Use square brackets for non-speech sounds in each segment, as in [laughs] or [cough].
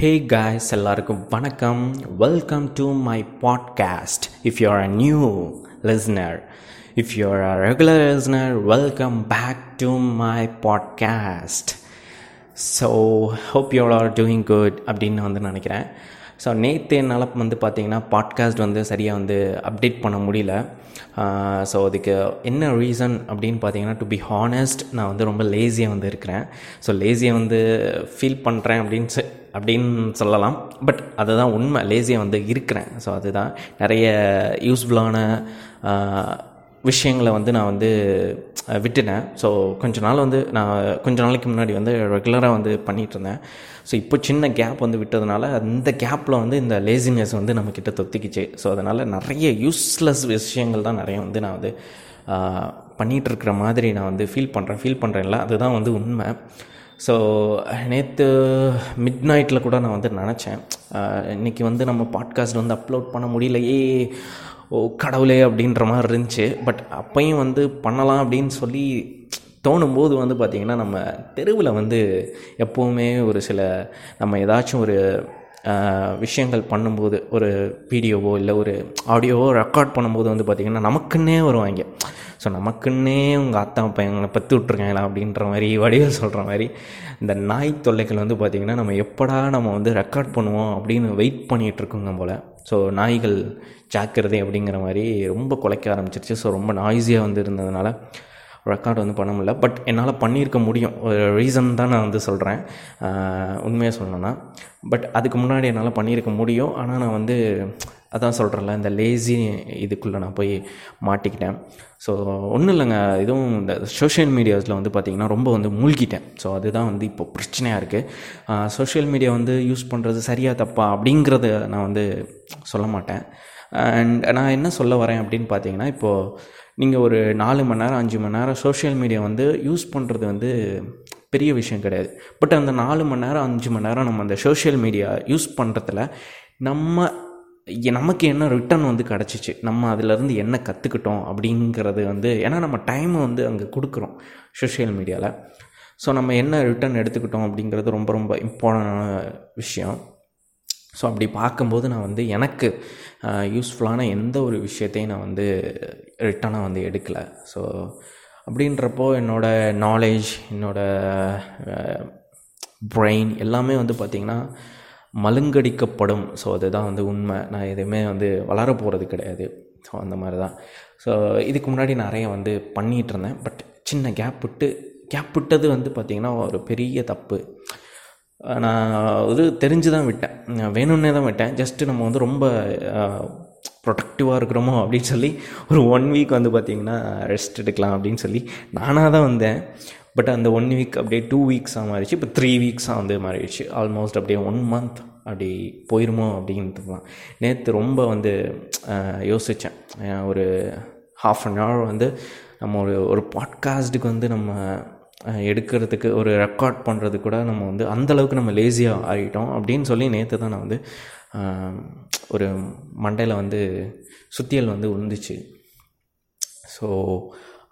ஹே guys எல்லாருக்கும் வணக்கம். Welcome to my podcast if you are a new listener if you are a regular listener welcome back to my podcast so hope you are doing good அப்படின்னு வந்து நினைக்கிறேன். So நேற்று என்னால் வந்து பார்த்தீங்கன்னா podcast வந்து சரியாக வந்து அப்டேட் பண்ண முடியல. ஸோ அதுக்கு என்ன ரீசன் அப்படின்னு பார்த்தீங்கன்னா டு பி ஹானஸ்ட் நான் வந்து ரொம்ப லேசியாக வந்து இருக்கிறேன். ஸோ லேசியாக வந்து ஃபீல் பண்ணுறேன் அப்படின்னு அப்படின்னு சொல்லலாம். பட் அதுதான் உண்மை. லேசியாக வந்து இருக்கிறேன். ஸோ அதுதான் நிறைய யூஸ்ஃபுல்லான விஷயங்களை வந்து நான் வந்து விட்டுட்டேன். ஸோ கொஞ்ச நாள் வந்து நான் கொஞ்ச நாளைக்கு முன்னாடி வந்து ரெகுலராக வந்து பண்ணிகிட்டு இருந்தேன் ஸோ இப்போ சின்ன கேப் வந்து விட்டதுனால அந்த கேப்பில் வந்து இந்த லேசினஸ் வந்து நம்மக்கிட்ட தொத்திக்கிச்சு. ஸோ அதனால் நிறைய யூஸ்லெஸ் விஷயங்கள் தான் நிறைய வந்து நான் வந்து பண்ணிகிட்டு இருக்கிற மாதிரி நான் வந்து ஃபீல் பண்ணுறேன் ஃபீல் பண்ணுறேன்ல அதுதான் வந்து உண்மை. ஸோ நேற்று மிட் நைட்டில் கூட நான் வந்து நினச்சேன். இன்றைக்கி வந்து நம்ம பாட்காஸ்ட் வந்து அப்லோட் பண்ண முடியலையே. ஓ கடவுளே அப்படின்ற மாதிரி இருந்துச்சு. பட் அப்பையும் வந்து பண்ணலாம் அப்படின்னு சொல்லி தோணும்போது வந்து பார்த்திங்கன்னா நம்ம தெருவில் வந்து எப்போவுமே ஒரு சில நம்ம ஏதாச்சும் ஒரு விஷயங்கள் பண்ணும்போது ஒரு வீடியோவோ இல்லை ஒரு ஆடியோவோ ரெக்கார்ட் பண்ணும்போது வந்து பார்த்திங்கன்னா நமக்குன்னே வருவாங்க. ஸோ நமக்குன்னே உங்கள் அத்தா பையங்களை பற்றி விட்ருக்காங்களா அப்படின்ற மாதிரி வடிவில் சொல்கிற மாதிரி இந்த நாய் தொல்லைகள் வந்து பார்த்திங்கன்னா நம்ம எப்படா நம்ம வந்து ரெக்கார்ட் பண்ணுவோம் அப்படின்னு வெயிட் பண்ணிகிட்டு இருக்கோங்க போல். ஸோ நாய்கள் ஜாக்கிரதை அப்படிங்கிற மாதிரி ரொம்ப குலைக்க ஆரம்பிச்சிருச்சு. ஸோ ரொம்ப நாய்ஸியாக வந்து இருந்ததுனால ரெக்கார்ட் வந்து பண்ண முடியல. பட் என்னால் பண்ணியிருக்க முடியும். ஒரு ரீசன் தான் நான் வந்து சொல்கிறேன் உண்மையாக சொல்லணும்னா. பட் அதுக்கு முன்னாடி என்னால் பண்ணியிருக்க முடியும். ஆனால் நான் வந்து அதான் சொல்கிறேன்ல இந்த லேசி இதுக்குள்ளே நான் போய் மாட்டிக்கிட்டேன். ஸோ ஒன்றும் இல்லைங்க. இதுவும் இந்த சோஷியல் மீடியாஸில் வந்து பார்த்திங்கன்னா ரொம்ப வந்து மூழ்கிட்டேன். ஸோ அதுதான் வந்து இப்போ பிரச்சனையாக இருக்குது சோஷியல் மீடியா வந்து யூஸ் பண்ணுறது சரியாக தப்பா அப்படிங்கிறத நான் வந்து சொல்ல மாட்டேன். அண்ட் நான் என்ன சொல்ல வரேன் அப்படின்னு பார்த்தீங்கன்னா இப்போது நீங்கள் ஒரு நாலு மணி நேரம் அஞ்சு மணி நேரம் சோஷியல் மீடியா வந்து யூஸ் பண்ணுறது வந்து பெரிய விஷயம் கிடையாது. பட் அந்த நாலு மணி நேரம் அஞ்சு மணி நேரம் நம்ம அந்த சோஷியல் மீடியா யூஸ் பண்ணுறதுல நம்ம நமக்கு என்ன ரிட்டர்ன் வந்து கிடச்சிச்சு? நம்ம அதிலேருந்து என்ன கற்றுக்கிட்டோம் அப்படிங்கிறது வந்து ஏன்னா நம்ம டைமை வந்து அங்கே கொடுக்குறோம் சோஷியல் மீடியாவில் ஸோ நம்ம என்ன ரிட்டர்ன் எடுத்துக்கிட்டோம் அப்படிங்கிறது ரொம்ப ரொம்ப இம்பார்ட்டண்டான விஷயம். ஸோ அப்படி பார்க்கும்போது நான் வந்து எனக்கு யூஸ்ஃபுல்லான எந்த ஒரு விஷயத்தையும் நான் வந்து ரிட்டனாக வந்து எடுக்கலை. ஸோ அப்படின்றப்போ என்னோடய நாலேஜ் என்னோடய பிரெயின் எல்லாமே வந்து பார்த்திங்கன்னா மலுங்கடிக்கப்படும் ஸோ அதுதான் வந்து உண்மை. நான் எதுவுமே வந்து வளர போகிறது கிடையாது. ஸோ அந்த மாதிரி தான் ஸோ இதுக்கு முன்னாடி நிறைய வந்து பண்ணிகிட்டு இருந்தேன். பட் சின்ன கேப் விட்டு கேப் விட்டது வந்து பார்த்திங்கன்னா ஒரு பெரிய தப்பு. நான் இது தெரிஞ்சு தான் விட்டேன் வேணும்னே தான் விட்டேன். ஜஸ்ட்டு நம்ம வந்து ரொம்ப ப்ரொடக்டிவாக இருக்கிறோமோ அப்படின்னு சொல்லி ஒரு ஒன் வீக் வந்து பார்த்திங்கன்னா ரெஸ்ட் எடுக்கலாம் அப்படின்னு சொல்லி நானாக தான் வந்தேன். பட் அந்த ஒன் வீக் அப்படியே டூ வீக்ஸாக மாறிடுச்சு. இப்போ த்ரீ வீக்ஸாக வந்து மாறிடுச்சு. ஆல்மோஸ்ட் அப்படியே ஒன் மந்த் அப்படி போயிருமோ அப்படின்றது தான். நேற்று ரொம்ப வந்து யோசித்தேன் ஒரு ஹாஃப் அன் ஹவர் வந்து நம்ம ஒரு ஒரு பாட்காஸ்ட்டுக்கு வந்து நம்ம எடுக்கிறதுக்கு ஒரு ரெக்கார்ட் பண்ணுறது கூட நம்ம வந்து அந்தளவுக்கு நம்ம லேசியாக ஆகிட்டோம் அப்படின்னு சொல்லி நேற்று தான் நான் வந்து ஒரு மண்டையில் வந்து சுத்தியல் வந்து உந்துச்சு. ஸோ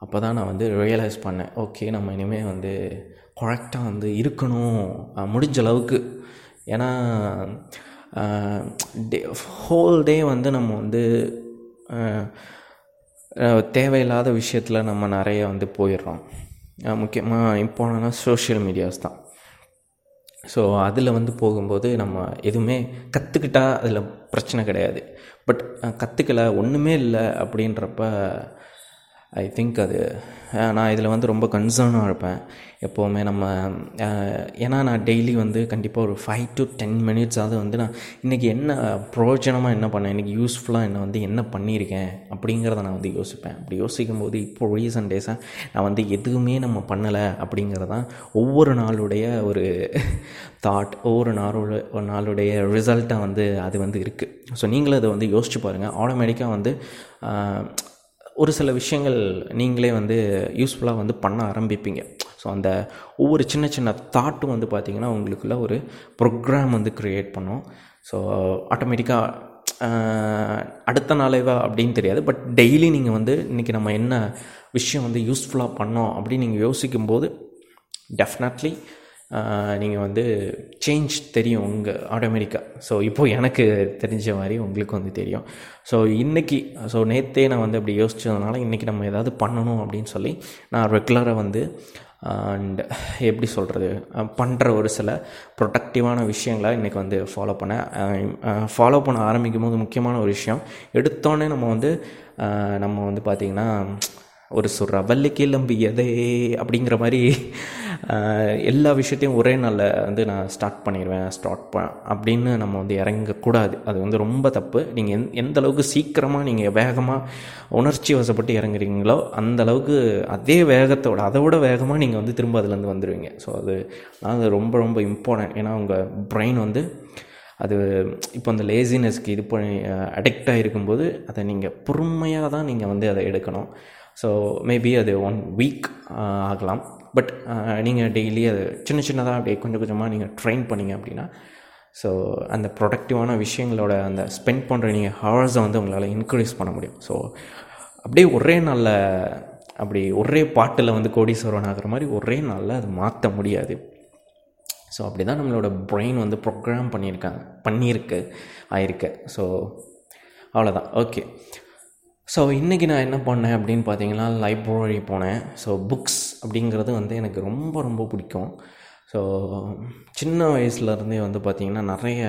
அப்போ தான் நான் வந்து ரியலைஸ் பண்ணேன் ஓகே நம்ம இனிமேல் வந்து கரெக்டாக வந்து இருக்கணும் முடிஞ்ச அளவுக்கு. ஏன்னா டே ஹோல் டே வந்து நம்ம வந்து தேவையில்லாத விஷயத்தில் நம்ம நிறைய வந்து போயிடுறோம். முக்கியமாக இம்பார்ட்டனாக சோஷியல் மீடியாஸ் தான். ஸோ அதில் வந்து போகும்போது நம்ம எதுவுமே கற்றுக்கிட்டா அதில் பிரச்சனை கிடையாது. பட் கற்றுக்கல ஒன்றுமே இல்லை அப்படின்றப்ப ஐ திங்க் அது நான் இதில் வந்து ரொம்ப கன்சர்னாக இருப்பேன். எப்போவுமே நம்ம ஏன்னா நான் டெய்லி வந்து கண்டிப்பாக ஒரு ஃபைவ் டு டென் மினிட்ஸாவது வந்து நான் இன்றைக்கி என்ன பிரயோஜனமாக என்ன பண்ணேன்? இன்றைக்கி யூஸ்ஃபுல்லாக என்ன வந்து என்ன பண்ணியிருக்கேன்? அப்படிங்கிறத நான் வந்து யோசிப்பேன். அப்படி யோசிக்கும் போது இப்போ ரீசன்ட் டேஸாக நான் வந்து எதுவுமே நம்ம பண்ணலை அப்படிங்கிறதான் ஒவ்வொரு நாளுடைய ஒரு தாட் ஒவ்வொரு நாளோட ஒரு நாளுடைய ரிசல்ட்டாக வந்து அது வந்து இருக்குது ஸோ நீங்களும் அதை வந்து யோசிச்சு பாருங்கள் ஆட்டோமேட்டிக்காக வந்து ஒரு சில விஷயங்கள் நீங்களே வந்து யூஸ்ஃபுல்லாக வந்து பண்ண ஆரம்பிப்பீங்க. ஸோ அந்த ஒவ்வொரு சின்ன சின்ன தாட்டும் வந்து பார்த்திங்கன்னா உங்களுக்குள்ள ஒரு ப்ரோக்ராம் வந்து க்ரியேட் பண்ணும். ஸோ ஆட்டோமேட்டிக்காக அடுத்த நாளேவா அப்படின்னு தெரியாது. பட் டெய்லி நீங்கள் வந்து இன்றைக்கி நம்ம என்ன விஷயம் வந்து யூஸ்ஃபுல்லாக பண்ணோம் அப்படின்னு நீங்கள் யோசிக்கும்போது டெஃபினெட்லி நீங்கள் வந்து சேஞ்ச் தெரியும் உங்கள் ஆட்டோமேட்டிக்காக ஸோ இப்போது எனக்கு தெரிஞ்ச மாதிரி உங்களுக்கு வந்து தெரியும். ஸோ இன்றைக்கி ஸோ நேற்றே நான் வந்து அப்படி யோசித்ததுனால இன்றைக்கி நம்ம ஏதாவது பண்ணணும் அப்படின்னு சொல்லி நான் ரெகுலராக வந்து அண்ட் எப்படி சொல்கிறது பண்ணுற ஒரு சில ப்ரொடக்டிவான விஷயங்களை இன்றைக்கி வந்து ஃபாலோ பண்ணேன். ஃபாலோ பண்ண ஆரம்பிக்கும் போது முக்கியமான ஒரு விஷயம் எடுத்தோடனே நம்ம வந்து நம்ம வந்து பார்த்திங்கன்னா ஒரு சொல்கிற வள்ளிக்கு எதே அப்படிங்கிற மாதிரி எல்லா விஷயத்தையும் ஒரே நாளில் வந்து நான் ஸ்டார்ட் பண்ணிடுவேன் ஸ்டார்ட் ப அப்படின்னு நம்ம வந்து இறங்கக்கூடாது. அது வந்து ரொம்ப தப்பு. நீங்கள் எந் எந்த அளவுக்கு சீக்கிரமாக நீங்கள் வேகமாக உணர்ச்சி வசப்பட்டு இறங்குறீங்களோ அந்த அளவுக்கு அதே வேகத்தோட அதை விட வேகமாக நீங்கள் வந்து திரும்ப அதுலேருந்து வந்துடுவீங்க ஸோ அது அது ரொம்ப ரொம்ப இம்பார்ட்டன்ட் ஏன்னா உங்கள் பிரெயின் வந்து அது இப்போ அந்த லேசினஸ்க்கு இது பண்ணி அடிக்டாக இருக்கும்போது அதை நீங்கள் பொறுமையாக தான் நீங்கள் வந்து அதை எடுக்கணும். ஸோ மேபி அது ஒன் வீக் uh, ஆகலாம். பட் நீங்கள் டெய்லி அது சின்ன சின்னதாக அப்படியே கொஞ்சம் கொஞ்சமாக நீங்கள் ட்ரெயின் பண்ணிங்க அப்படின்னா ஸோ அந்த ப்ரொடக்டிவான விஷயங்களோட அந்த ஸ்பெண்ட் பண்ணுற நீங்கள் ஹவர்ஸை வந்து உங்களால் இன்க்ரீஸ் பண்ண முடியும். ஸோ அப்படியே ஒரே நாளில் அப்படி ஒரே பாட்டில் வந்து கோடீஸ்வரன் ஆகிற மாதிரி ஒரே நாளில் அது மாற்ற முடியாது. ஸோ அப்படி தான் நம்மளோட பிரெயின் வந்து ப்ரோக்ராம் பண்ணியிருக்காங்க பண்ணியிருக்கு ஆயிருக்கு. ஸோ அவ்வளோதான் ஓகே ஸோ இன்றைக்கி நான் என்ன பண்ணேன் அப்படின்னு பார்த்தீங்கன்னா லைப்ரரி போனேன். ஸோ புக்ஸ் அப்படிங்கிறது வந்து எனக்கு ரொம்ப ரொம்ப பிடிக்கும். ஸோ சின்ன வயசுலேருந்தே வந்து பார்த்திங்கன்னா நிறைய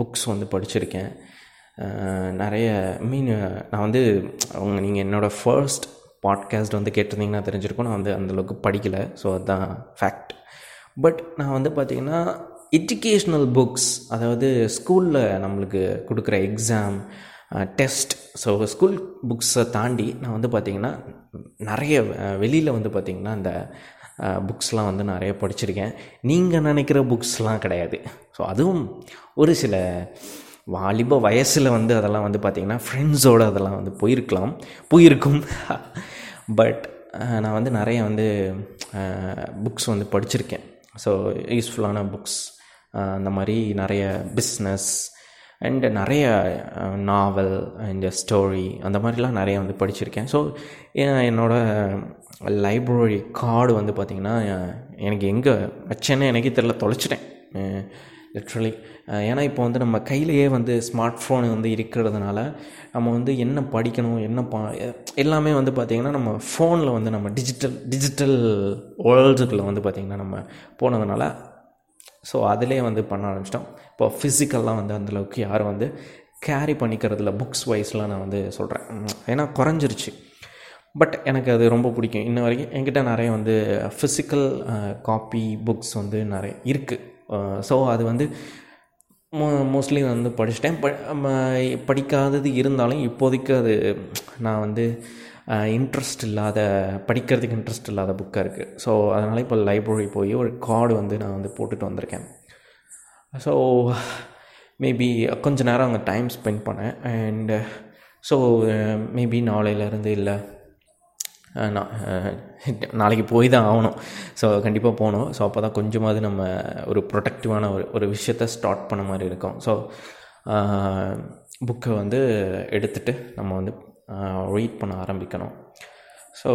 புக்ஸ் வந்து படிச்சிருக்கேன். நிறைய மீன் நான் வந்து அவங்க நீங்கள் என்னோடய ஃபர்ஸ்ட் பாட்காஸ்ட் வந்து கேட்டிருந்தீங்கன்னா தெரிஞ்சிருக்கும். நான் வந்து அந்தளவுக்கு படிக்கலை. ஸோ அதுதான் ஃபேக்ட் பட் நான் வந்து பார்த்திங்கன்னா எஜுகேஷ்னல் புக்ஸ் அதாவது ஸ்கூலில் நம்மளுக்கு கொடுக்குற எக்ஸாம் டெஸ்ட் ஸோ ஸ்கூல் புக்ஸை தாண்டி நான் வந்து பார்த்திங்கன்னா நிறைய வெளியில் வந்து பார்த்திங்கன்னா அந்த புக்ஸ்லாம் வந்து நிறைய படிச்சிருக்கேன். நீங்கள் நினைக்கிற புக்ஸ்லாம் கிடையாது. ஸோ அதுவும் ஒரு சில வாலிப வயசில் வந்து அதெல்லாம் வந்து பார்த்திங்கன்னா ஃப்ரெண்ட்ஸோடு அதெல்லாம் வந்து போயிருக்கலாம். போயிருக்கும். பட் நான் வந்து நிறைய வந்து புக்ஸ் வந்து படிச்சிருக்கேன். ஸோ யூஸ்ஃபுல்லான புக்ஸ் அந்த மாதிரி நிறைய பிஸ்னஸ் அண்டு நிறைய நாவல் அண்ட் ஸ்டோரி அந்த மாதிரிலாம் நிறைய வந்து படிச்சிருக்கேன். ஸோ என்னோடய லைப்ரரி கார்டு வந்து பார்த்திங்கன்னா எனக்கு எங்கே வச்சேன்னு எனக்கே தெரில தொலைச்சிட்டேன். லிட்ரலி ஏன்னா இப்போ வந்து நம்ம கையிலையே வந்து ஸ்மார்ட் ஃபோன் வந்து இருக்கிறதுனால நம்ம வந்து என்ன படிக்கணும் என்ன பா எல்லாமே வந்து பார்த்திங்கன்னா நம்ம ஃபோனில் வந்து நம்ம டிஜிட்டல் டிஜிட்டல் வேர்ல்டுக்குள்ளே வந்து பார்த்திங்கன்னா நம்ம போனதுனால ஸோ அதிலே வந்து பண்ண ஆரம்பிச்சிட்டோம். இப்போ ஃபிசிக்கல்லாம் வந்து அந்தளவுக்கு யாரும் வந்து கேரி பண்ணிக்கிறதுல புக்ஸ் வைஸ்லாம் நான் வந்து சொல்கிறேன் ஏன்னா குறைஞ்சிருச்சு. பட் எனக்கு அது ரொம்ப பிடிக்கும். இன்ன வரைக்கும் என்கிட்ட நிறைய வந்து ஃபிசிக்கல் காப்பி புக்ஸ் வந்து நிறைய இருக்குது ஸோ அது வந்து மோ மோஸ்ட்லி வந்து படிச்சிட்டேன். ப படிக்காதது இருந்தாலும் இப்போதைக்கு அது நான் வந்து இன்ட்ரெஸ்ட் இல்லாத படிக்கிறதுக்கு இன்ட்ரெஸ்ட் இல்லாத புக்காக இருக்குது ஸோ அதனால் இப்போ லைப்ரரி போய் ஒரு கார்டு வந்து நான் வந்து போட்டுட்டு வந்திருக்கேன். ஸோ மேபி கொஞ்ச நேரம் அங்கே டைம் ஸ்பெண்ட் பண்ணேன். அண்டு ஸோ மேபி நாளையிலேருந்து இல்லை நான் நாளைக்கு போய் தான் ஆகணும். ஸோ கண்டிப்பாக போகணும். ஸோ அப்போ தான் கொஞ்சமாவது நம்ம ஒரு ப்ரொடக்டிவான ஒரு ஒரு விஷயத்த ஸ்டார்ட் பண்ண மாதிரி இருக்கும். ஸோ புக்கை வந்து எடுத்துகிட்டு நம்ம வந்து ரீட் பண்ண ஆரம்பிக்கணும். ஸோ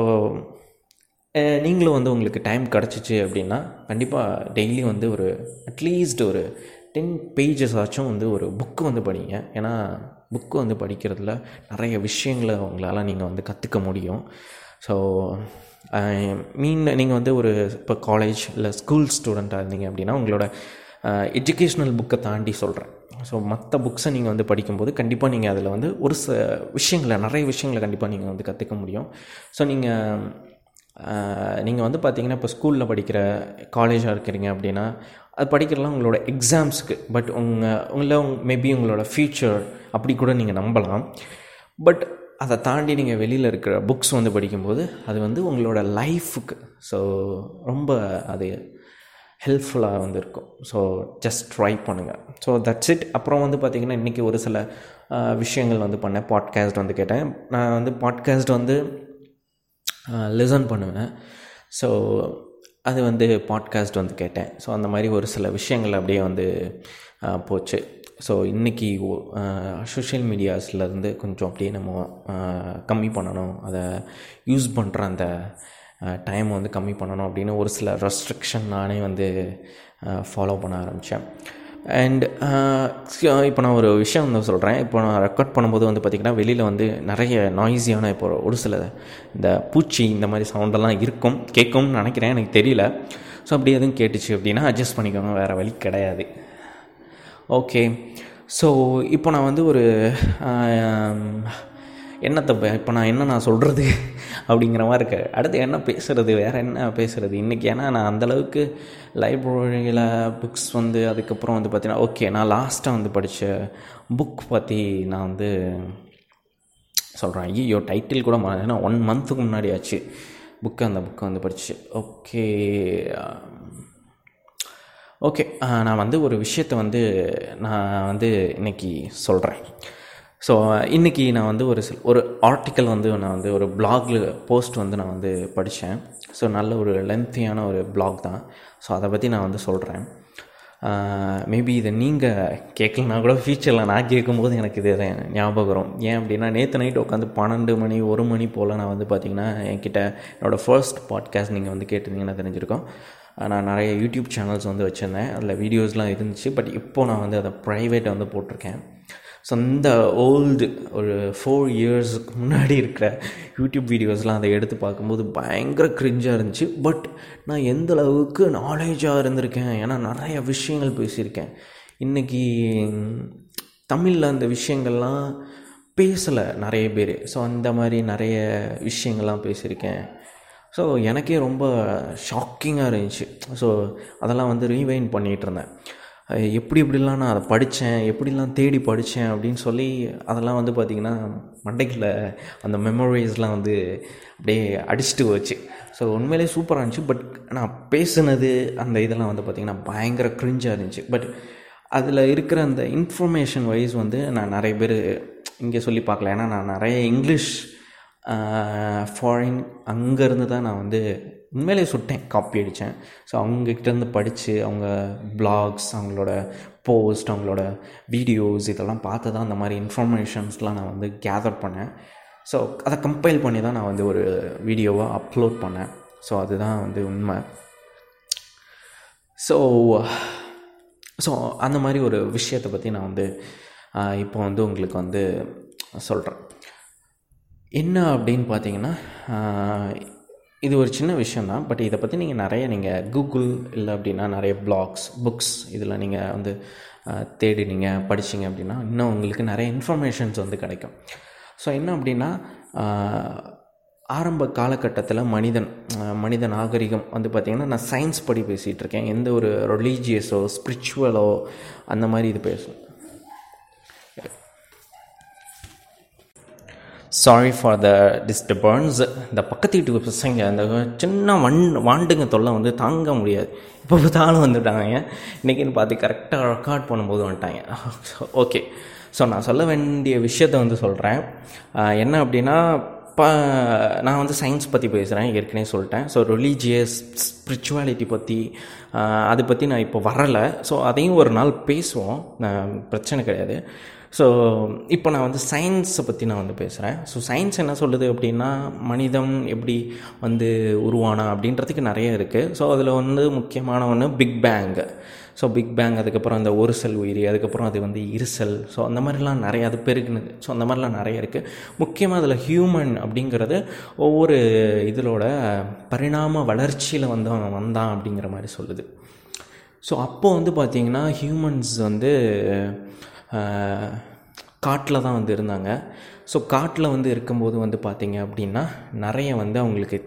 நீங்களும் வந்து உங்களுக்கு டைம் கிடச்சிச்சு அப்படின்னா கண்டிப்பாக டெய்லி வந்து ஒரு அட்லீஸ்ட் ஒரு டென் பேஜஸ் ஆச்சும் வந்து ஒரு புக்கு வந்து படிங்க. ஏன்னா புக்கு வந்து படிக்கிறதுல நிறைய விஷயங்களை உங்களால் நீங்கள் வந்து கற்றுக்க முடியும். ஸோ மீன் நீங்கள் வந்து ஒரு இப்போ காலேஜ் இல்லை ஸ்கூல் ஸ்டூடெண்ட்டாக இருந்தீங்க அப்படின்னா உங்களோட எஜுகேஷ்னல் புக்கை தாண்டி சொல்கிறேன் ஸோ மற்ற புக்ஸை நீங்கள் வந்து படிக்கும்போது கண்டிப்பாக நீங்கள் அதில் வந்து ஒரு ச விஷயங்களை நிறைய விஷயங்களை கண்டிப்பாக நீங்கள் வந்து கற்றுக்க முடியும். ஸோ நீங்கள் நீங்கள் வந்து பார்த்தீங்கன்னா இப்போ ஸ்கூலில் படிக்கிற காலேஜாக இருக்கிறீங்க அப்படின்னா அது படிக்கிறலாம் உங்களோட எக்ஸாம்ஸுக்கு பட் உங்கள் உங்களை மேபி உங்களோட ஃப்யூச்சர் அப்படி கூட நீங்கள் நம்பலாம். பட் அதை தாண்டி நீங்கள் வெளியில் இருக்கிற புக்ஸ் வந்து படிக்கும்போது அது வந்து உங்களோட லைஃபுக்கு ஸோ ரொம்ப அது ஹெல்ப்ஃபுல்லாக வந்து இருக்கும் ஸோ ஜஸ்ட் ட்ரை பண்ணுங்கள் ஸோ தட்ஸ் இட் அப்புறம் வந்து பார்த்திங்கன்னா இன்றைக்கி ஒரு சில விஷயங்கள் வந்து பண்ணேன். பாட்காஸ்ட் வந்து கேட்டேன். நான் வந்து பாட்காஸ்ட் வந்து லிசன் பண்ணுவேன். ஸோ அது வந்து பாட்காஸ்ட் வந்து கேட்டேன். ஸோ அந்த மாதிரி ஒரு சில விஷயங்கள் அப்படியே வந்து போச்சு. ஸோ இன்றைக்கி சோஷியல் மீடியாஸ்லேருந்து கொஞ்சம் அப்படியே நம்ம கம்மி பண்ணணும். அதை யூஸ் பண்ணுற அந்த டைம் வந்து கம்மி பண்ணணும் அப்படின்னு ஒரு சில ரெஸ்ட்ரிக்ஷன் நானே வந்து ஃபாலோ பண்ண ஆரம்பித்தேன் அண்ட் இப்போ நான் ஒரு விஷயம் வந்து சொல்கிறேன் இப்போ நான் ரெக்கார்ட் பண்ணும்போது வந்து பார்த்திங்கன்னா வெளியில் வந்து நிறைய நாய்ஸியான இப்போ ஒரு சில இந்த பூச்சி இந்த மாதிரி சவுண்டெல்லாம் இருக்கும். கேட்கும்னு நினைக்கிறேன். எனக்கு தெரியல. ஸோ அப்படி எதுவும் கேட்டுச்சு அப்படின்னா அட்ஜஸ்ட் பண்ணிக்கணும் வேறு வழி கிடையாது. ஓகே ஸோ இப்போ நான் வந்து ஒரு என்னத்தை இப்போ நான் என்ன நான் சொல்கிறது அப்படிங்கிற மாதிரி இருக்கு அடுத்து என்ன பேசுகிறது வேறு என்ன பேசுகிறது இன்றைக்கி ஏன்னா நான் அந்தளவுக்கு லைப்ரரியில் புக்ஸ் வந்து அதுக்கப்புறம் வந்து பார்த்தீங்கன்னா ஓகே நான் லாஸ்ட்டாக வந்து படித்த புக் பற்றி நான் வந்து சொல்கிறேன் ஐயோ டைட்டில் கூட ஏன்னா ஒன் மந்த்துக்கு முன்னாடி ஆச்சு. புக்கு அந்த புக்கை வந்து படிச்சு. ஓகே ஓகே um, நான் வந்து ஒரு விஷயத்தை வந்து நான் வந்து இன்றைக்கி சொல்கிறேன் ஸோ இன்றைக்கி நான் வந்து ஒரு சில ஒரு ஆர்டிக்கல் வந்து நான் வந்து ஒரு பிளாகில் போஸ்ட் வந்து நான் வந்து படித்தேன் ஸோ நல்ல ஒரு லென்த்தியான ஒரு பிளாக் தான். ஸோ அதை பற்றி நான் வந்து சொல்கிறேன் மேபி இதை நீங்கள் கேட்கலனா கூட ஃபியூச்சரில் நான் கேட்கும்போது எனக்கு இது ஞாபகம் வரும். ஏன் அப்படின்னா நேற்று நைட் உட்காந்து பன்னெண்டு மணி ஒரு மணி போல் நான் வந்து பார்த்திங்கன்னா என்கிட்ட என்னோடய ஃபர்ஸ்ட் பாட்காஸ்ட் நீங்கள் வந்து கேட்டிருந்தீங்கன்னா தெரிஞ்சிருக்கோம். நான் நிறைய யூடியூப் சேனல்ஸ் வந்து வச்சுருந்தேன். அதில் வீடியோஸ்லாம் இருந்துச்சு. பட் இப்போது நான் வந்து அதை ப்ரைவேட்டை வந்து போட்டிருக்கேன். ஸோ அந்த ஓல்டு ஒரு ஃபோர் இயர்ஸுக்கு முன்னாடி இருக்கிற யூடியூப் வீடியோஸ்லாம் அதை எடுத்து பார்க்கும்போது பயங்கர க்ரிஞ்சாக இருந்துச்சு. பட் நான் எந்த அளவுக்கு நாலேஜாக இருந்திருக்கேன்? ஏன்னா நிறைய விஷயங்கள் பேசியிருக்கேன். இன்றைக்கி தமிழில் அந்த விஷயங்கள்லாம் பேசலை நிறைய பேர். ஸோ அந்த மாதிரி நிறைய விஷயங்கள்லாம் பேசியிருக்கேன். ஸோ எனக்கே ரொம்ப ஷாக்கிங்காக இருந்துச்சு. ஸோ அதெல்லாம் வந்து ரீவைன் பண்ணிகிட்டு இருந்தேன். எப்படி எப்படிலாம் நான் அதை படித்தேன் எப்படிலாம் தேடி படித்தேன் அப்படின்னு சொல்லி அதெல்லாம் வந்து பார்த்திங்கன்னா மண்டைக்கில் அந்த மெமரிஸ்லாம் வந்து அப்படியே அடிச்சுட்டு வச்சு ஸோ உண்மையிலே சூப்பராக இருந்துச்சு. பட் நான் பேசுனது அந்த இதெல்லாம் வந்து பார்த்திங்கன்னா பயங்கர க்ரிஞ்சாக இருந்துச்சு. பட் அதில் இருக்கிற அந்த இன்ஃபர்மேஷன் வைஸ் வந்து நான் நிறைய பேர் இங்கே சொல்லி பார்க்கல. ஏன்னா நான் நிறைய இங்கிலீஷ் ஃபாரின் அங்கேருந்து தான் நான் வந்து உண்மையிலே சுட்டேன் காப்பி அடித்தேன் ஸோ அவங்கக்கிட்டேருந்து படித்து அவங்க பிளாக்ஸ் அவங்களோட போஸ்ட் அவங்களோட வீடியோஸ் இதெல்லாம் பார்த்து தான் அந்த மாதிரி இன்ஃபர்மேஷன்ஸ்லாம் நான் வந்து கேதர் பண்ணேன். ஸோ அதை கம்பைல் பண்ணி தான் நான் வந்து ஒரு வீடியோவாக அப்லோட் பண்ணேன். ஸோ அதுதான் வந்து உண்மை. ஸோ ஸோ அந்த மாதிரி ஒரு விஷயத்தை பற்றி நான் வந்து இப்போ வந்து உங்களுக்கு வந்து சொல்கிறேன் என்ன அப்படின்னு பார்த்தீங்கன்னா இது ஒரு சின்ன விஷயந்தான் பட் இதை பற்றி நீங்கள் நிறைய நீங்கள் கூகுள் இல்லை அப்படின்னா நிறைய பிளாக்ஸ் புக்ஸ் இதில் நீங்கள் வந்து தேடி நீங்கள் படிச்சிங்க அப்படின்னா இன்னும் உங்களுக்கு நிறைய இன்ஃபர்மேஷன்ஸ் வந்து கிடைக்கும். ஸோ என்ன அப்படின்னா ஆரம்ப காலகட்டத்தில் மனிதன் மனித நாகரிகம் வந்து பார்த்திங்கன்னா நான் சயின்ஸ் படி பேசிகிட்டு இருக்கேன். எந்த ஒரு ரிலீஜியஸோ ஸ்பிரிச்சுவலோ அந்த மாதிரி இது பேசணும் சாரி ஃபார் த டிஸ்டர்பன்ஸ் இந்த பக்கத்து வீட்டு பசங்க அந்த சின்ன வண் வாண்டுங்க தொல்லை வந்து தாங்க முடியாது. இப்போ பார்த்தாலும் வந்துட்டாங்க. இன்றைக்கின்னு பார்த்து கரெக்டாக ரெக்கார்ட் பண்ணும்போது வந்துட்டாங்க. [laughs] ஓகே ஸோ நான் சொல்ல வேண்டிய விஷயத்த வந்து சொல்கிறேன் என்ன அப்படின்னா இப்போ நான் வந்து சயின்ஸ் பற்றி பேசுகிறேன் ஏற்கனவே சொல்லிட்டேன். ஸோ ரிலீஜியஸ் ஸ்பிரிச்சுவாலிட்டி பற்றி அதை பற்றி நான் இப்போ வரலை. ஸோ அதையும் ஒரு நாள் பேசுவோம். பிரச்சனை கிடையாது. ஸோ இப்போ நான் வந்து சயின்ஸை பற்றி நான் வந்து பேசுகிறேன் ஸோ சயின்ஸ் என்ன சொல்லுது அப்படின்னா மனிதம் எப்படி வந்து உருவானா அப்படின்றதுக்கு நிறைய இருக்குது ஸோ அதில் வந்து முக்கியமான ஒன்று big bang so big bang அதுக்கப்புறம் அந்த ஒரு செல் உயிரி அதுக்கப்புறம் அது வந்து இருசல் ஸோ அந்த மாதிரிலாம் நிறைய அது பெருகுனது. ஸோ அந்த மாதிரிலாம் நிறைய இருக்குது முக்கியமாக அதில் ஹியூமன் அப்படிங்கிறது ஒவ்வொரு இதிலோட பரிணாம வளர்ச்சியில் வந்து அவன் வந்தான் அப்படிங்கிற மாதிரி சொல்லுது. ஸோ அப்போது வந்து பார்த்திங்கன்னா ஹியூமன்ஸ் வந்து காட்டில் தான் வந்து இருந்தாங்க. ஸோ காட்டில் வந்து இருக்கும்போது வந்து பார்த்திங்க அப்படின்னா நிறைய வந்து அவங்களுக்கு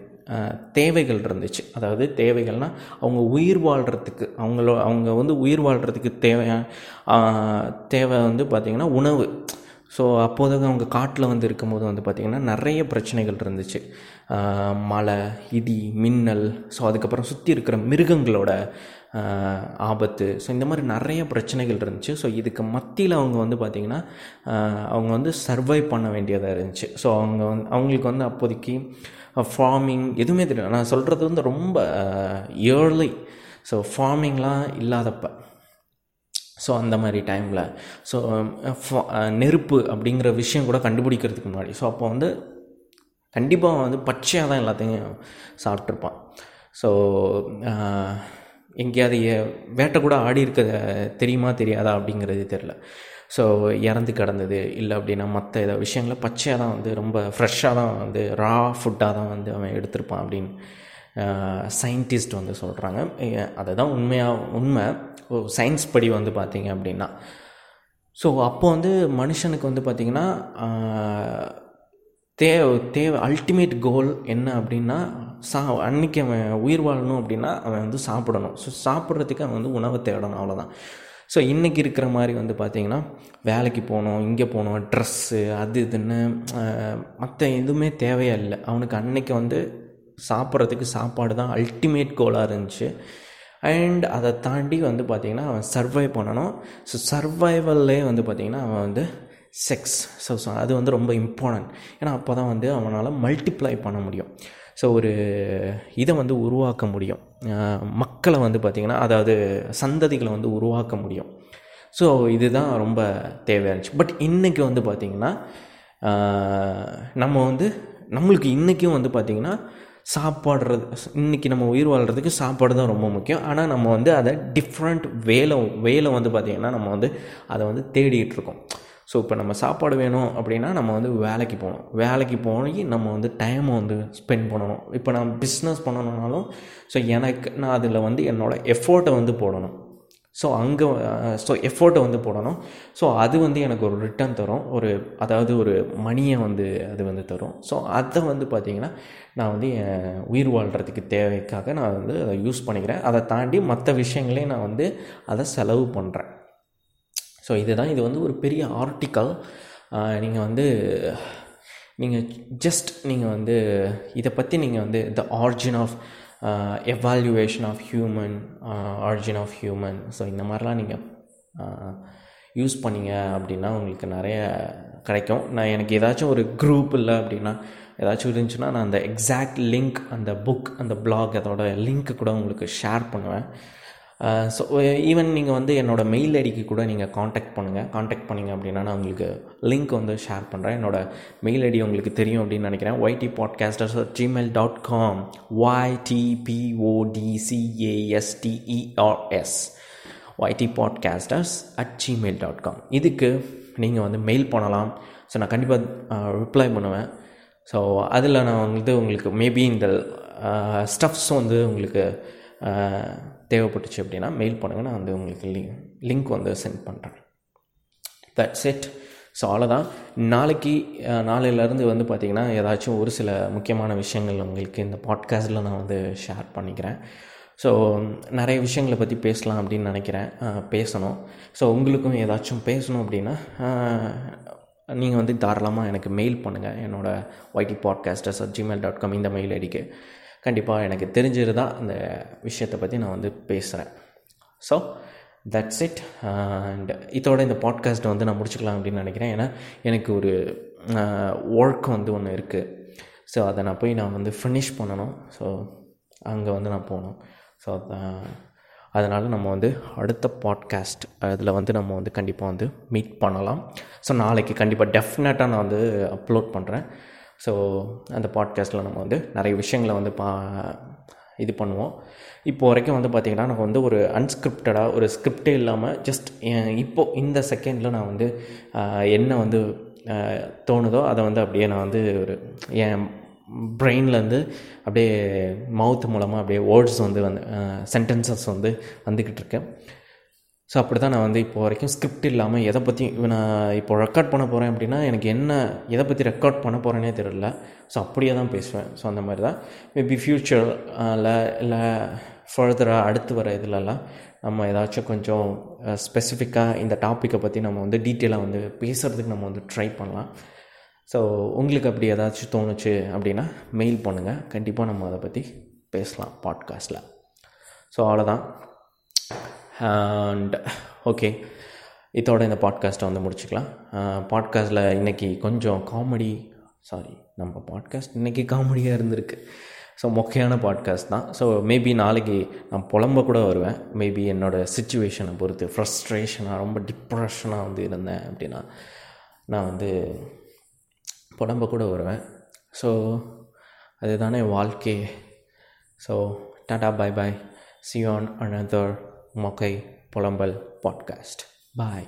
தேவைகள் இருந்துச்சு. அதாவது தேவைகள்னால் அவங்க உயிர் வாழ்கிறதுக்கு அவங்களோ அவங்க வந்து உயிர் வாழ்கிறதுக்கு தேவையான தேவை வந்து பார்த்திங்கன்னா உணவு. ஸோ அப்போது அவங்க காட்டில் வந்து இருக்கும்போது வந்து பார்த்திங்கன்னா நிறைய பிரச்சனைகள் இருந்துச்சு. மழை இடி மின்னல். ஸோ அதுக்கப்புறம் சுற்றி இருக்கிற மிருகங்களோட ஆபத்து. ஸோ இந்த மாதிரி நிறைய பிரச்சனைகள் இருந்துச்சு. ஸோ இதுக்கு மத்தியில் அவங்க வந்து பார்த்திங்கன்னா அவங்க வந்து சர்வை பண்ண வேண்டியதாக இருந்துச்சு. ஸோ அவங்க வந்து அவங்களுக்கு வந்து அப்போதைக்கு ஃபார்மிங் எதுவுமே தெரியும் நான் சொல்கிறது வந்து ரொம்ப ஏர்லி ஸோ ஃபார்மிங்லாம் இல்லாதப்ப. ஸோ அந்த மாதிரி டைமில் ஸோ நெருப்பு அப்படிங்கிற விஷயம் கூட கண்டுபிடிக்கிறதுக்கு முன்னாடி. ஸோ அப்போ வந்து கண்டிப்பாக அவன் வந்து பச்சையாக தான் எல்லாத்தையும் சாப்பிட்ருப்பான் ஸோ எங்கேயாவது வேட்டை கூட ஆடி இருக்க தெரியுமா தெரியாதா அப்படிங்கிறது தெரில ஸோ இறந்து கிடந்தது. இல்லை அப்படின்னா மற்ற ஏதோ விஷயங்களை பச்சையாக தான் வந்து ரொம்ப ஃப்ரெஷ்ஷாக தான் வந்து ரா ஃபுட்டாக தான் வந்து அவன் எடுத்திருப்பான் அப்படின்னு சயின்டிஸ்ட் வந்து சொல்கிறாங்க அதுதான் உண்மையாக உண்மை. சயின்ஸ் படி வந்து பார்த்திங்க அப்படின்னா. ஸோ அப்போ வந்து மனுஷனுக்கு வந்து பார்த்திங்கன்னா தேவை தேவை அல்டிமேட் கோல் என்ன அப்படின்னா சா அன்னைக்கு அவன் உயிர் வாழணும் அப்படின்னா அவன் வந்து சாப்பிடணும். ஸோ சாப்பிட்றதுக்கு அவன் வந்து உணவை தேடணும் அவ்வளோதான் ஸோ இன்றைக்கி இருக்கிற மாதிரி வந்து பார்த்திங்கன்னா வேலைக்கு போகணும் இங்கே போகணும் ட்ரெஸ்ஸு அது இதுன்னு மற்ற எதுவுமே தேவையே இல்லை. அவனுக்கு அன்னைக்கு வந்து சாப்பிட்றதுக்கு சாப்பாடு தான் அல்டிமேட் கோலாக இருந்துச்சு. அண்ட் அதை தாண்டி வந்து பார்த்திங்கன்னா அவன் சர்வை பண்ணணும். ஸோ சர்வைவல்லே வந்து பார்த்திங்கன்னா அவன் வந்து செக்ஸ் ஸோ அது வந்து ரொம்ப இம்பார்ட்டன்ட் ஏன்னா அப்போ தான் வந்து அவனால் மல்டிப்ளை பண்ண முடியும். ஸோ ஒரு இதை வந்து உருவாக்க முடியும். மக்களை வந்து பார்த்திங்கன்னா அதாவது சந்ததிகளை வந்து உருவாக்க முடியும். ஸோ இதுதான் ரொம்ப தேவையாக இருந்துச்சு. பட் இன்றைக்கி வந்து பார்த்திங்கன்னா நம்ம வந்து நம்மளுக்கு இன்றைக்கும் வந்து பார்த்திங்கன்னா சாப்பாடுறது இன்றைக்கி நம்ம உயிர் வாழ்கிறதுக்கு சாப்பாடு தான் ரொம்ப முக்கியம். ஆனால் நம்ம வந்து அதை டிஃப்ரெண்ட் வேலை வேலை வந்து பார்த்திங்கன்னா நம்ம வந்து அதை வந்து தேடிகிட்டு இருக்கோம். ஸோ இப்போ நம்ம சாப்பாடு வேணும் அப்படின்னா நம்ம வந்து வேலைக்கு போகணும். வேலைக்கு போய் நம்ம வந்து டைமை வந்து ஸ்பெண்ட் பண்ணணும். இப்போ நான் பிஸ்னஸ் பண்ணணுன்னாலும் ஸோ எனக்கு நான் அதில் வந்து என்னோடய எஃபோர்ட்டை வந்து போடணும். ஸோ அங்கே ஸோ எஃபோர்ட்டை வந்து போடணும். ஸோ அது வந்து எனக்கு ஒரு ரிட்டர்ன் தரும். ஒரு அதாவது ஒரு மணியை வந்து அது வந்து தரும். ஸோ அதை வந்து பார்த்திங்கன்னா நான் வந்து என் உயிர் வாழ்கிறதுக்கு தேவைக்காக நான் வந்து அதை யூஸ் பண்ணிக்கிறேன். அதை தாண்டி மற்ற விஷயங்களையும் நான் வந்து அதை செலவு பண்ணுறேன் ஸோ இதுதான் இது வந்து ஒரு பெரிய ஆர்டிக்கல் நீங்கள் வந்து நீங்கள் ஜஸ்ட் நீங்கள் வந்து இதை பற்றி நீங்கள் வந்து the origin of evaluation of human origin of human so இந்த மாதிரிலாம் நீங்கள் யூஸ் பண்ணீங்க அப்படின்னா உங்களுக்கு நிறைய கிடைக்கும். நான் எனக்கு ஏதாச்சும் ஒரு குரூப் இல்லை அப்படின்னா ஏதாச்சும் இருந்துச்சுன்னா நான் அந்த எக்ஸாக்ட் லிங்க் அந்த புக் அந்த பிளாக் அதோட லிங்க் கூட உங்களுக்கு ஷேர் பண்ணுவேன். ஸோ ஈவன் நீங்கள் வந்து என்னோடய மெயில் ஐடிக்கு கூட நீங்கள் காண்டாக்ட் பண்ணுங்கள் காண்டாக்ட் பண்ணிங்க அப்படின்னா நான் உங்களுக்கு லிங்க் வந்து ஷேர் பண்ணுறேன் என்னோடய மெயில் ஐடி உங்களுக்கு தெரியும் அப்படின்னு நினைக்கிறேன். YT podcasters Gmail dot com ஒய்டிபிஓடிசிஏஎஸ்டிஇஆர்எஸ் YT podcasters at Gmail dot com இதுக்கு நீங்கள் வந்து மெயில் பண்ணலாம். ஸோ நான் கண்டிப்பாக ரிப்ளை பண்ணுவேன். ஸோ அதில் நான் வந்து உங்களுக்கு மேபி இந்த ஸ்டஃப்ஸ் வந்து உங்களுக்கு தேவைப்பட்டுச்சு அப்படின்னா மெயில் பண்ணுங்கள் நான் வந்து உங்களுக்கு லிங்க் லிங்க் வந்து சென்ட் பண்ணுறேன் தட்ஸ் இட் ஸோ அவ்வளோதான் நாளைக்கு நாளையிலேருந்து வந்து பார்த்திங்கன்னா ஏதாச்சும் ஒரு சில முக்கியமான விஷயங்கள் உங்களுக்கு இந்த பாட்காஸ்ட்டில் நான் வந்து ஷேர் பண்ணிக்கிறேன். ஸோ நிறைய விஷயங்களை பற்றி பேசலாம் அப்படின்னு நினைக்கிறேன். பேசணும். ஸோ உங்களுக்கும் ஏதாச்சும் பேசணும் அப்படின்னா நீங்கள் வந்து தாராளமாக எனக்கு மெயில் பண்ணுங்கள் என்னோடய YT podcasters at Gmail dot com இந்த மெயில் ஐடிக்கு. கண்டிப்பாக எனக்கு தெரிஞ்சது தான் அந்த விஷயத்தை பற்றி நான் வந்து பேசுகிறேன் ஸோ தட்ஸ் இட் அண்ட் இதோட இந்த பாட்காஸ்ட்டை வந்து நான் முடிச்சுக்கலாம் அப்படின்னு நினைக்கிறேன். ஏன்னா எனக்கு ஒரு ஒர்க் வந்து ஒன்று இருக்குது ஸோ அதை நான் போய் நான் வந்து ஃபினிஷ் பண்ணணும். ஸோ அங்கே வந்து நான் போகணும். ஸோ அதனால் நம்ம வந்து அடுத்த பாட்காஸ்ட் அதில் வந்து நம்ம வந்து கண்டிப்பாக வந்து மீட் பண்ணலாம். ஸோ நாளைக்கு கண்டிப்பாக டெஃபினட்டாக நான் வந்து அப்லோட் பண்ணுறேன் ஸோ அந்த பாட்காஸ்ட்டில் நம்ம வந்து நிறைய விஷயங்களை வந்து பா இது பண்ணுவோம். இப்போ வரைக்கும் வந்து பார்த்திங்கன்னா நான் வந்து ஒரு அன்ஸ்கிரிப்டடாக ஒரு ஸ்கிரிப்டே இல்லாமல் ஜஸ்ட் இப்போது இந்த செகண்டில் நான் வந்து என்ன வந்து தோணுதோ அதை வந்து அப்படியே நான் வந்து ஒரு என் பிரெயின்லேருந்து அப்படியே மவுத் மூலமாக அப்படியே வேர்ட்ஸ் வந்து வந்து சென்டென்சஸ் வந்து வந்துக்கிட்டு இருக்கேன். ஸோ அப்படி தான் நான் வந்து இப்போ வரைக்கும் ஸ்கிரிப்ட் இல்லாமல் எதை பற்றி நான் இப்போ ரெக்கார்ட் பண்ண போகிறேன் அப்படின்னா எனக்கு என்ன எதை பற்றி ரெக்கார்ட் பண்ண போகிறேனே தெரியல. ஸோ அப்படியே தான் பேசுவேன். ஸோ அந்த மாதிரி தான் மேபி ஃப்யூச்சரில் இல்லை ஃபர்தராக அடுத்து வர இதிலலாம் நம்ம ஏதாச்சும் கொஞ்சம் ஸ்பெசிஃபிக்காக இந்த டாப்பிக்கை பற்றி நம்ம வந்து டீட்டெயிலாக வந்து பேசுகிறதுக்கு நம்ம வந்து ட்ரை பண்ணலாம். ஸோ உங்களுக்கு அப்படி ஏதாச்சும் தோணுச்சு அப்படின்னா மெயில் பண்ணுங்கள் கண்டிப்பாக நம்ம அதை பற்றி பேசலாம் பாட்காஸ்ட்டில் ஸோ அவ்வளோதான் அண்ட் ஓகே இதோட இந்த பாட்காஸ்ட்டை வந்து முடிச்சுக்கலாம். பாட்காஸ்ட்டில் இன்றைக்கி கொஞ்சம் காமெடி சாரி நம்ம பாட்காஸ்ட் இன்றைக்கி காமெடியாக இருந்திருக்கு. ஸோ மொக்கையான பாட்காஸ்ட் தான். ஸோ மேபி நாளைக்கு நான் புலம்ப கூட வருவேன். மேபி என்னோடய சுச்சுவேஷனை பொறுத்து ஃப்ரஸ்ட்ரேஷனாக ரொம்ப டிப்ரெஷனாக வந்து இருந்தேன் அப்படின்னா நான் வந்து புலம்ப கூட வருவேன். ஸோ அதுதானே வாழ்க்கை. So tata bye bye see on another மொக்கை புலம்பல் பாட்காஸ்ட் பாய்